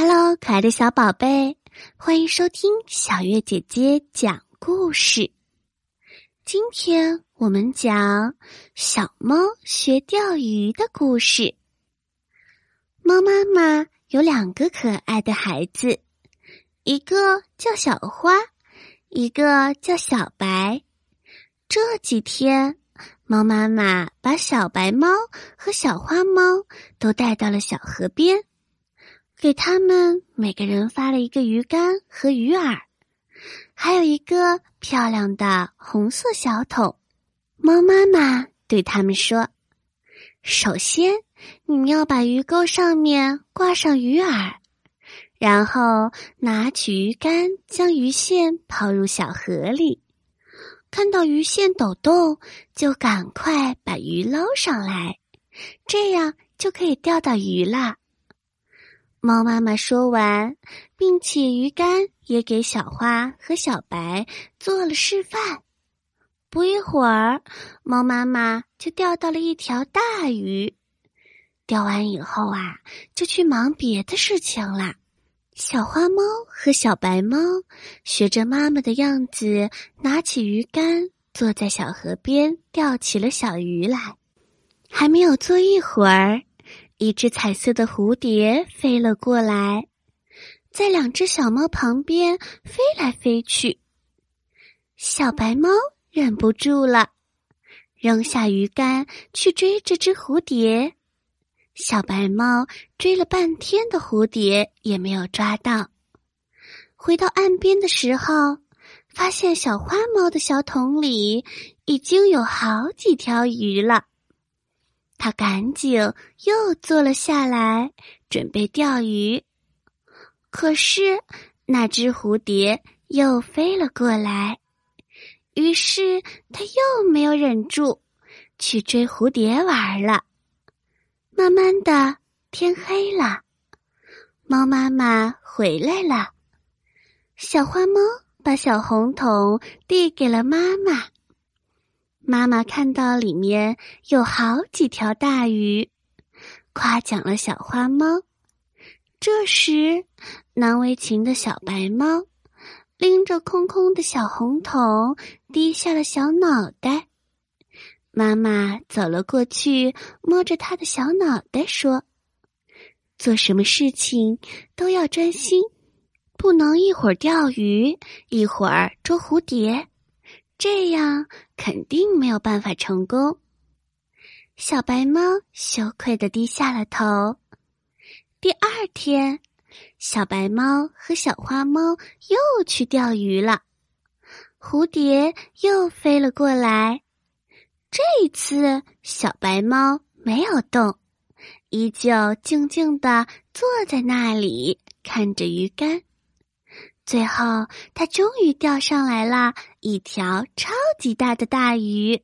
Hello，可爱的小宝贝，欢迎收听小月姐姐讲故事。今天我们讲小猫学钓鱼的故事。猫妈妈有两个可爱的孩子，一个叫小花，一个叫小白。这几天，猫妈妈把小白猫和小花猫都带到了小河边。给他们每个人发了一个鱼竿和鱼饵，还有一个漂亮的红色小桶。猫妈妈对他们说：“首先，你们要把鱼钩上面挂上鱼饵，然后拿起鱼竿，将鱼线抛入小河里。看到鱼线抖动，就赶快把鱼捞上来，这样就可以钓到鱼了。”猫妈妈说完，并且鱼竿也给小花和小白做了示范。不一会儿，猫妈妈就钓到了一条大鱼。钓完以后啊，就去忙别的事情啦。小花猫和小白猫学着妈妈的样子，拿起鱼竿，坐在小河边钓起了小鱼来。还没有坐一会儿。一只彩色的蝴蝶飞了过来，在两只小猫旁边飞来飞去。小白猫忍不住了，扔下鱼竿去追这只蝴蝶。小白猫追了半天的蝴蝶也没有抓到。回到岸边的时候，发现小花猫的小桶里已经有好几条鱼了。他赶紧又坐了下来，准备钓鱼。可是那只蝴蝶又飞了过来，于是他又没有忍住，去追蝴蝶玩了。慢慢的，天黑了，猫妈妈回来了。小花猫把小红桶递给了妈妈。妈妈看到里面有好几条大鱼，夸奖了小花猫。这时，难为情的小白猫拎着空空的小红桶，低下了小脑袋。妈妈走了过去，摸着它的小脑袋说：“做什么事情都要专心，不能一会儿钓鱼，一会儿捉蝴蝶。”这样肯定没有办法成功。小白猫羞愧的低下了头。第二天，小白猫和小花猫又去钓鱼了。蝴蝶又飞了过来。这一次，小白猫没有动，依旧静静的坐在那里看着鱼竿。最后，他终于钓上来了一条超级大的大鱼。